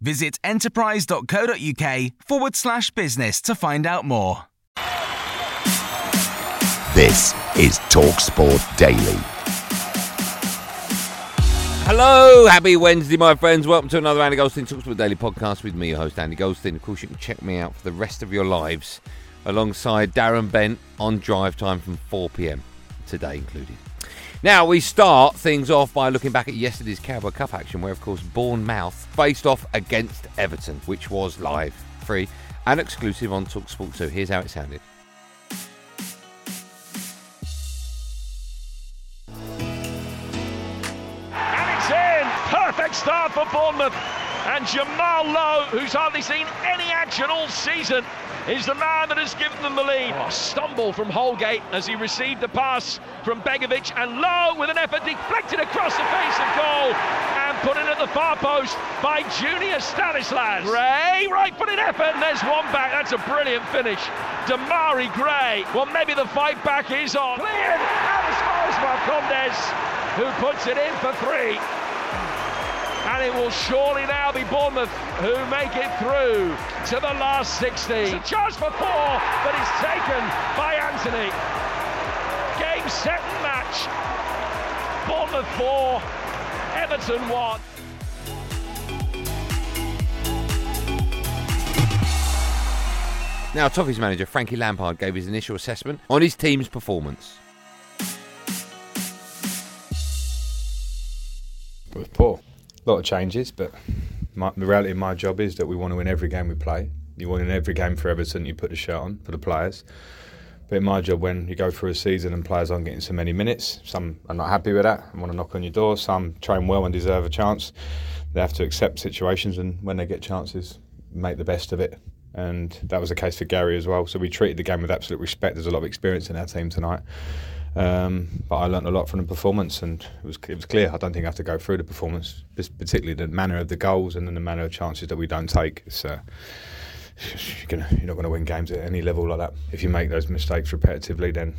Visit enterprise.co.uk forward slash business to find out more. This is TalkSport Daily. Hello, happy Wednesday, my friends. Welcome to another Andy Goldstein Talksport Daily podcast with me, your host, Andy Goldstein. Of course, you can check me out for the rest of your lives alongside Darren Bent on drive time from 4 pm, today included. Now, we start things off by looking back at yesterday's Carabao Cup action, where, of course, Bournemouth faced off against Everton, which was live, free, and exclusive on Talksport So Here's how it sounded. And it's in! Perfect start for Bournemouth. And Jamal Lowe, who's hardly seen any action all season, is the man that has given them the lead. Oh, stumble from Holgate as he received the pass from Begovic, and Lowe with an effort deflected across the face of goal and put in at the far post by Junior Stanislas. Gray, right footed effort, and there's one back. That's a brilliant finish. Demarai Gray. Well, maybe the fight back is on. Cleared out as far as Marcondes, who puts it in for three. And it will surely now be Bournemouth who make it through to the last 16. It's a charge for four, but it's taken by Anthony. Game, set, and match. Bournemouth four, Everton one. Now, Toffee's manager Frankie Lampard gave his initial assessment on his team's performance. It was poor. A lot of changes, but my, the reality of my job is that we want to win every game we play. You want to win every game for Everton, you put the shirt on for the players. But in my job, when you go through a season and players aren't getting so many minutes, some are not happy with that and want to knock on your door. Some train well and deserve a chance. They have to accept situations and when they get chances, make the best of it. And that was the case for Gary as well. So we treated the game with absolute respect. There's a lot of experience in our team tonight. Um, but I learnt a lot from the performance, and it was it was clear. I don't think I have to go through the performance, particularly the manner of the goals and then the manner of chances that we don't take. It's, uh, you're, gonna, you're not going to win games at any level like that. If you make those mistakes repetitively, then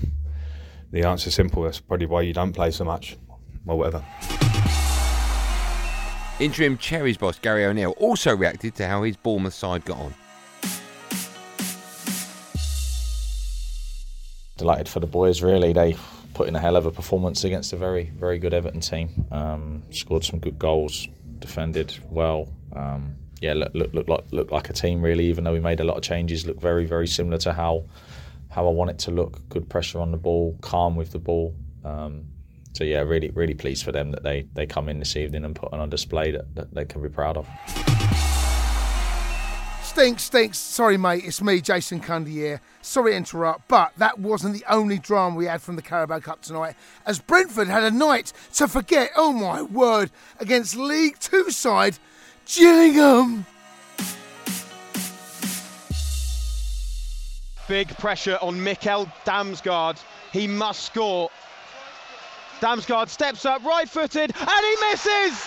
the answer's simple. That's probably why you don't play so much, or whatever. Interim Cherries boss Gary O'Neil also reacted to how his Bournemouth side got on. Delighted for the boys. Really, they put in a hell of a performance against a very, very good Everton team. Um, scored some good goals, defended well. Um, yeah, look, look, look like look like a team really. Even though we made a lot of changes, look very, very similar to how how I want it to look. Good pressure on the ball, calm with the ball. Um, so yeah, really, really pleased for them that they they come in this evening and put on a display that, that they can be proud of. Stinks, stinks. Sorry, mate. It's me, Jason Cundy here. Sorry to interrupt, but that wasn't the only drama we had from the Carabao Cup tonight, as Brentford had a night to forget, oh my word, against League Two side Gillingham. Big pressure on Mikkel Damsgaard. He must score. Damsgaard steps up right footed and he misses!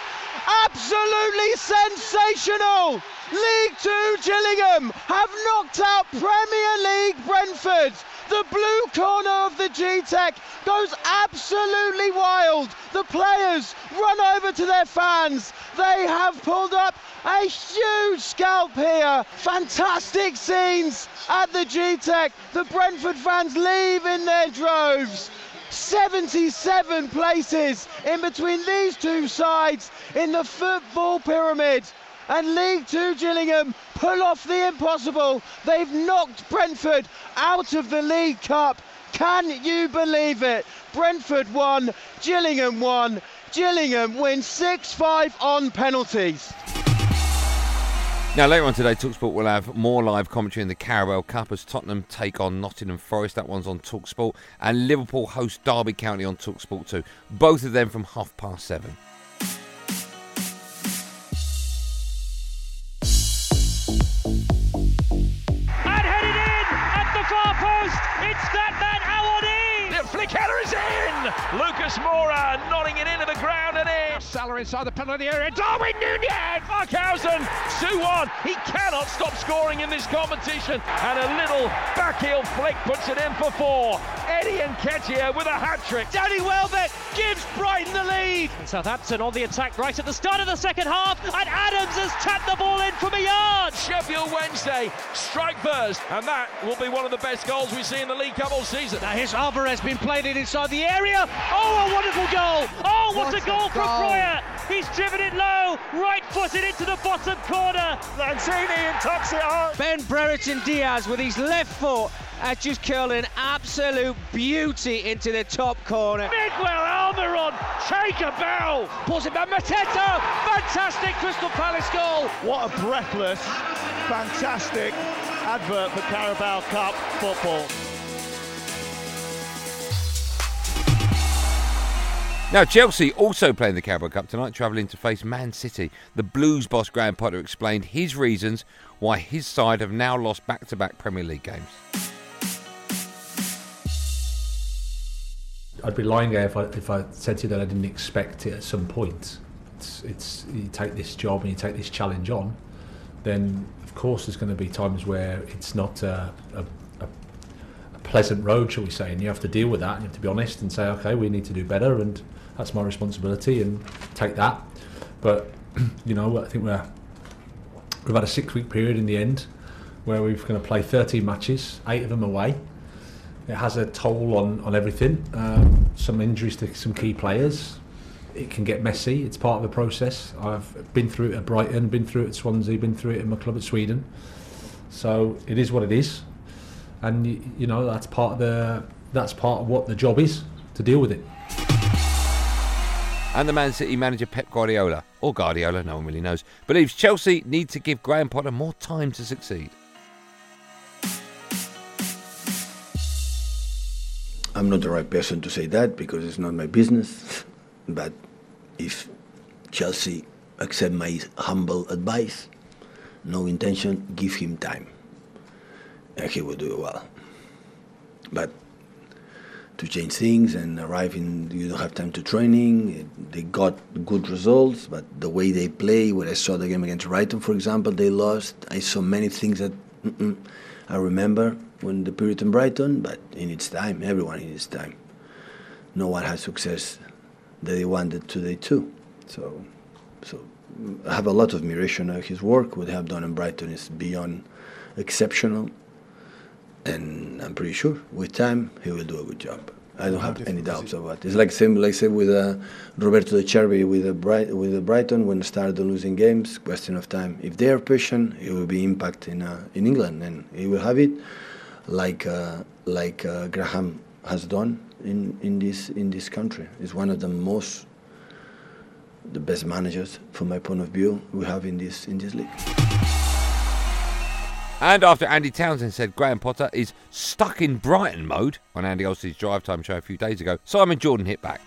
Absolutely sensational! League Two Gillingham have knocked out Premier League Brentford. The blue corner of the G-Tech goes absolutely wild. The players run over to their fans. They have pulled up a huge scalp here. Fantastic scenes at the G-Tech. The Brentford fans leave in their droves. 77 places in between these two sides in the football pyramid. And League Two Gillingham pull off the impossible. They've knocked Brentford out of the League Cup. Can you believe it? Brentford won, Gillingham won. Gillingham wins 6 5 on penalties. Now, later on today, Talksport will have more live commentary in the Carabao Cup as Tottenham take on Nottingham Forest. That one's on Talksport. And Liverpool host Derby County on Talksport too. Both of them from half past seven. Moura it into the ground. Salah inside the penalty area. Darwin Nunez. Markhausen 2-1. He cannot stop scoring in this competition. And a little backheel flick puts it in for four. Eddie Nketiah with a hat trick. Danny Welbeck gives Brighton the lead. Southampton on the attack right at the start of the second half. And Adams has tapped the ball in from a yard. Sheffield Wednesday strike first. And that will be one of the best goals we see in the League Cup all season. Now here's Alvarez been played it inside the area. Oh, a wonderful goal. Oh, what, a goal from Breuer. He's driven it low, right footed into the bottom corner. Lanzini and tucks it on. Oh. Ben Brereton Diaz with his left foot has just curled an absolute beauty into the top corner. Miguel Almiron, take a bow. Pulls it back, Mateta. Fantastic Crystal Palace goal. What a breathless, fantastic advert for Carabao Cup football. Now, Chelsea also playing the Carabao Cup tonight, travelling to face Man City. The Blues boss Graham Potter explained his reasons why his side have now lost back to back Premier League games. I'd be lying if I, if I said to you that I didn't expect it at some point. It's, it's you take this job and you take this challenge on, then of course there's going to be times where it's not a, a pleasant road, shall we say, and you have to deal with that. And you have to be honest and say, okay, we need to do better, and that's my responsibility, and take that. But you know, I think we're we've had a six-week period in the end where we're going to play 13 matches, eight of them away it has a toll on, on everything. Um, some injuries to some key players. It can get messy. It's part of the process. I've been through it at Brighton, been through it at Swansea, been through it in my club at Sweden. So it is what it is, and you, you know that's part of the that's part of what the job is to deal with it. And the Man City manager Pep Guardiola, or Guardiola, no one really knows, believes Chelsea need to give Graham Potter more time to succeed. I'm not the right person to say that because it's not my business. But if Chelsea accept my humble advice, no intention, give him time, he will do well. But to change things and arrive in, you don't have time to training. They got good results, but the way they play, when I saw the game against Brighton, for example, they lost. I saw many things that I remember when the period in Brighton, but in its time, everyone in its time. No one had success that they wanted today too. So, so I have a lot of admiration of his work. What they have done in Brighton is beyond exceptional, and I'm pretty sure with time he will do a good job. I don't have any doubts about it. It's like same like said with uh, Roberto De Zerbi with the Bright, with the Brighton when started losing games. Question of time. If they are patient, it will be impact in uh, in England, and he will have it like uh, like uh, Graham has done in, in this in this country. He's one of the most the best managers from my point of view we have in this in this league. And after Andy Townsend said Graham Potter is stuck in Brighton mode on Andy Olsen's Drive Time show a few days ago, Simon Jordan hit back.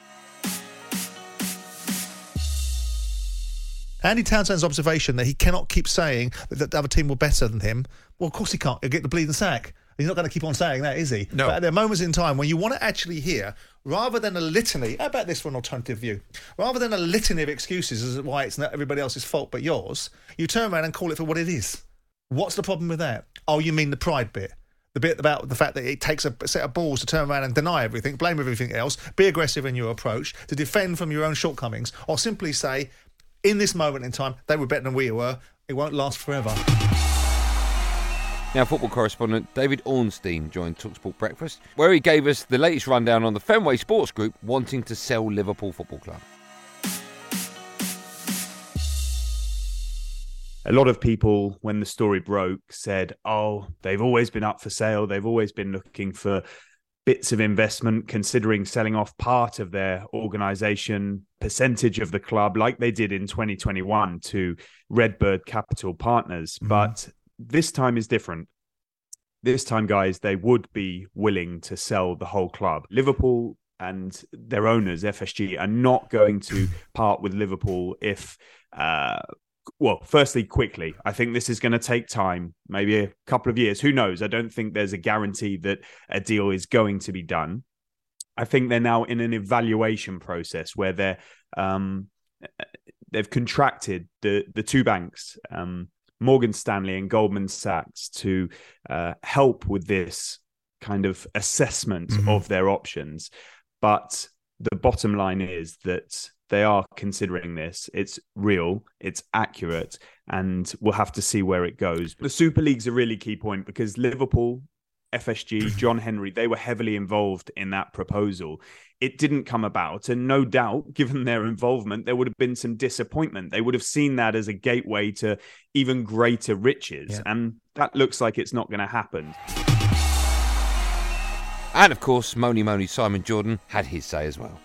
Andy Townsend's observation that he cannot keep saying that the other team were better than him. Well, of course he can't. He'll get the bleeding sack. He's not going to keep on saying that, is he? No. But there are moments in time when you want to actually hear, rather than a litany, how about this for an alternative view? Rather than a litany of excuses as to why it's not everybody else's fault but yours, you turn around and call it for what it is. What's the problem with that? Oh, you mean the pride bit? The bit about the fact that it takes a set of balls to turn around and deny everything, blame everything else, be aggressive in your approach, to defend from your own shortcomings, or simply say, in this moment in time, they were better than we were. It won't last forever. Now, football correspondent David Ornstein joined Talksport Breakfast, where he gave us the latest rundown on the Fenway Sports Group wanting to sell Liverpool Football Club. A lot of people, when the story broke, said, "Oh, they've always been up for sale. They've always been looking for." Bits of investment, considering selling off part of their organization, percentage of the club, like they did in 2021 to Redbird Capital Partners. Mm-hmm. But this time is different this time, guys, they would be willing to sell the whole club. Liverpool and their owners, FSG, are not going to part with Liverpool if, uh, well, firstly, quickly. I think this is going to take time, maybe a couple of years. Who knows? I don't think there's a guarantee that a deal is going to be done. I think they're now in an evaluation process where they're um, they've contracted the the two banks. Um, Morgan Stanley and Goldman Sachs to uh, help with this kind of assessment mm-hmm. of their options. But the bottom line is that they are considering this. It's real, it's accurate, and we'll have to see where it goes. The Super League's a really key point because Liverpool FSG, John Henry, they were heavily involved in that proposal. It didn't come about. And no doubt, given their involvement, there would have been some disappointment. They would have seen that as a gateway to even greater riches. Yeah. And that looks like it's not going to happen. And of course, Mony Mony Simon Jordan had his say as well.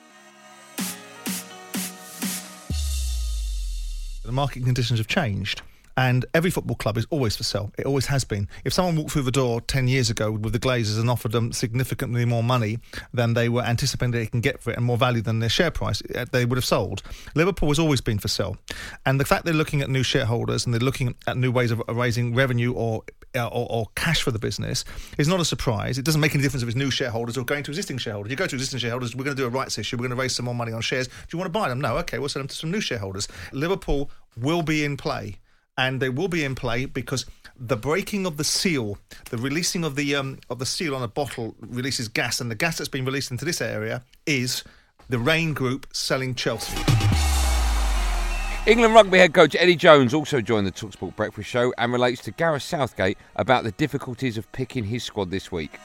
The market conditions have changed. And every football club is always for sale. It always has been. If someone walked through the door 10 years ago with the Glazers and offered them significantly more money than they were anticipating they can get for it and more value than their share price, eh, they would have sold. Liverpool has always been for sale. And the fact they're looking at new shareholders and they're looking at new ways of raising revenue or uh, or, or, cash for the business is not a surprise. It doesn't make any difference if it's new shareholders or going to existing shareholders. You go to existing shareholders, we're going to do a rights issue, we're going to raise some more money on shares. Do you want to buy them? No, okay, we'll sell them to some new shareholders. Liverpool will be in play and they will be in play because the breaking of the seal, the releasing of the um, of the seal on a bottle releases gas, and the gas that's been released into this area is the Raine Group selling Chelsea. England rugby head coach Eddie Jones also joined the Talksport Breakfast Show and relates to Gareth Southgate about the difficulties of picking his squad this week.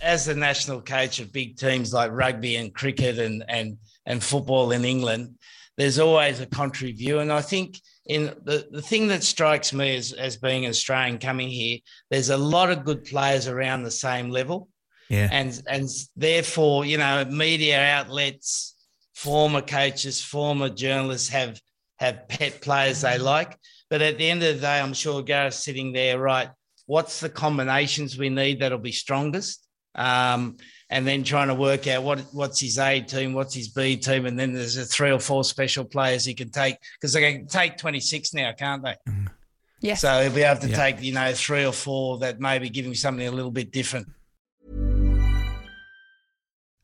As the national coach of big teams like rugby and cricket and, and, and football in England, there's always a contrary view. And I think in the, the thing that strikes me as, as being an Australian coming here, there's a lot of good players around the same level. Yeah. And and therefore, you know, media outlets, former coaches, former journalists have have pet players they like. But at the end of the day, I'm sure Gareth's sitting there, right? What's the combinations we need that'll be strongest? Um, and then trying to work out what what's his A team, what's his B team, and then there's a three or four special players he can take because they can take 26 now, can't they? Mm. Yes. So he'll be able to yeah. take you know three or four that maybe give him something a little bit different.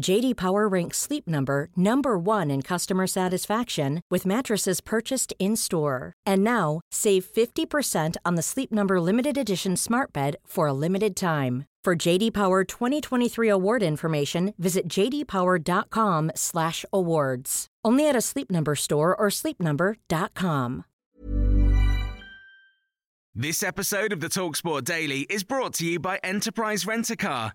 JD Power ranks Sleep Number number 1 in customer satisfaction with mattresses purchased in-store. And now, save 50% on the Sleep Number limited edition Smart Bed for a limited time. For JD Power 2023 award information, visit jdpower.com/awards. Only at a Sleep Number store or sleepnumber.com. This episode of the Talksport Daily is brought to you by Enterprise Rent a Car.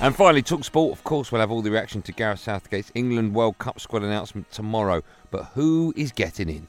And finally, Talk Sport. Of course, we'll have all the reaction to Gareth Southgate's England World Cup squad announcement tomorrow. But who is getting in?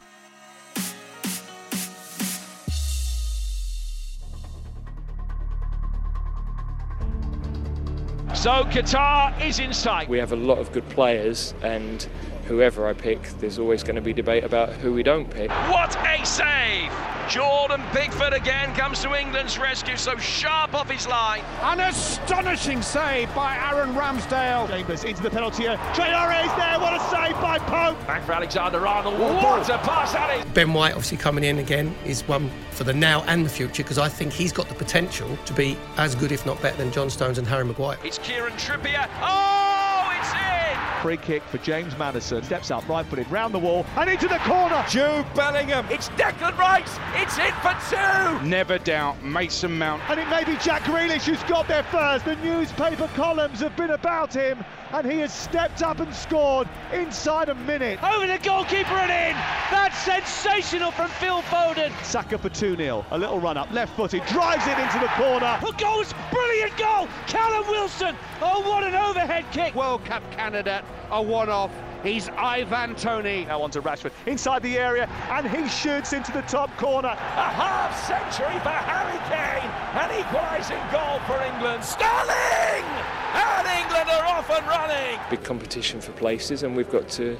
So Qatar is in sight. We have a lot of good players, and whoever I pick, there's always going to be debate about who we don't pick. What a save! Jordan Pickford again comes to England's rescue, so sharp off his line. An astonishing save by Aaron Ramsdale. Chambers into the penalty area. Traore is there. What a save by Pope. Back for Alexander Arnold. What a pass at. Ben White, obviously coming in again, is one for the now and the future because I think he's got the potential to be as good, if not better, than John Stones and Harry Maguire. It's Kieran Trippier. Oh, it's in! Free kick for James Maddison. Steps up, right footed, round the wall and into the corner. Jude Bellingham. It's Declan Rice. It's in for two. Never doubt Mason Mount. And it may be Jack Grealish who's got there first. The newspaper columns have been about him and he has stepped up and scored inside a minute. Over the goalkeeper and in. That's sensational from Phil Foden. Saka for 2 0. A little run up, left footed, drives it into the corner. A goal, brilliant goal. Callum Wilson. Oh, what an overhead kick. World Cup candidate, a one off. He's Ivan Toney. Now on to Rashford inside the area and he shoots into the top corner. A half century for Harry Kane. An equalising goal for England. Sterling! And England are off and running. Big competition for places, and we've got to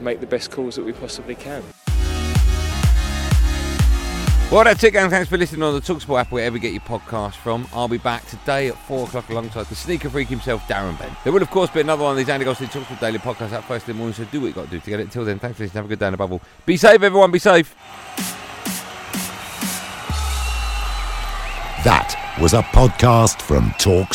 make the best calls that we possibly can. Well, that's it, gang. Thanks for listening on the Talksport app, wherever you get your podcast from. I'll be back today at 4 o'clock alongside the sneaker freak himself, Darren Bent. There will, of course, be another one of these Andy Goldstein Talksport Daily podcasts out first in the morning, so do what you got to do to get it. Until then, thanks for listening. Have a good day and above all, be safe, everyone. Be safe. That was a podcast from Talk